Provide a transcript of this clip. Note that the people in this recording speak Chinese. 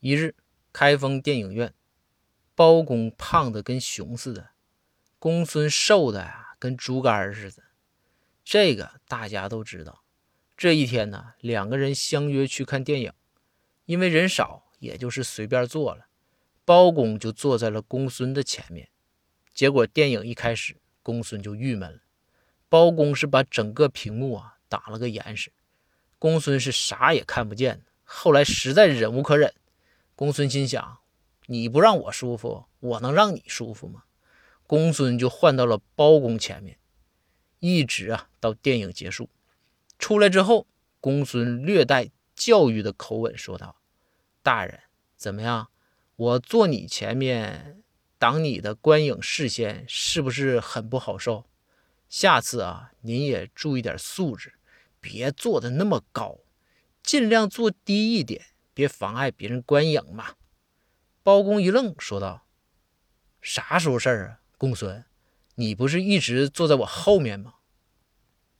一日，开封电影院，包公胖的跟熊似的，公孙瘦的呀跟猪肝似的。这个大家都知道。这一天呢，两个人相约去看电影，因为人少，也就是随便坐了。包公就坐在了公孙的前面。结果电影一开始，公孙就郁闷了。包公是把整个屏幕啊打了个严实，公孙是啥也看不见。后来实在忍无可忍。公孙心想：“你不让我舒服，我能让你舒服吗？”公孙就换到了包公前面，一直啊到电影结束。出来之后，公孙略带教育的口吻说道：“大人，怎么样？我坐你前面挡你的观影视线，是不是很不好受？下次啊，您也注意点素质，别坐的那么高，尽量坐低一点。”别妨碍别人观影嘛！包公一愣，说道：“啥时候事儿啊，公孙？你不是一直坐在我后面吗？”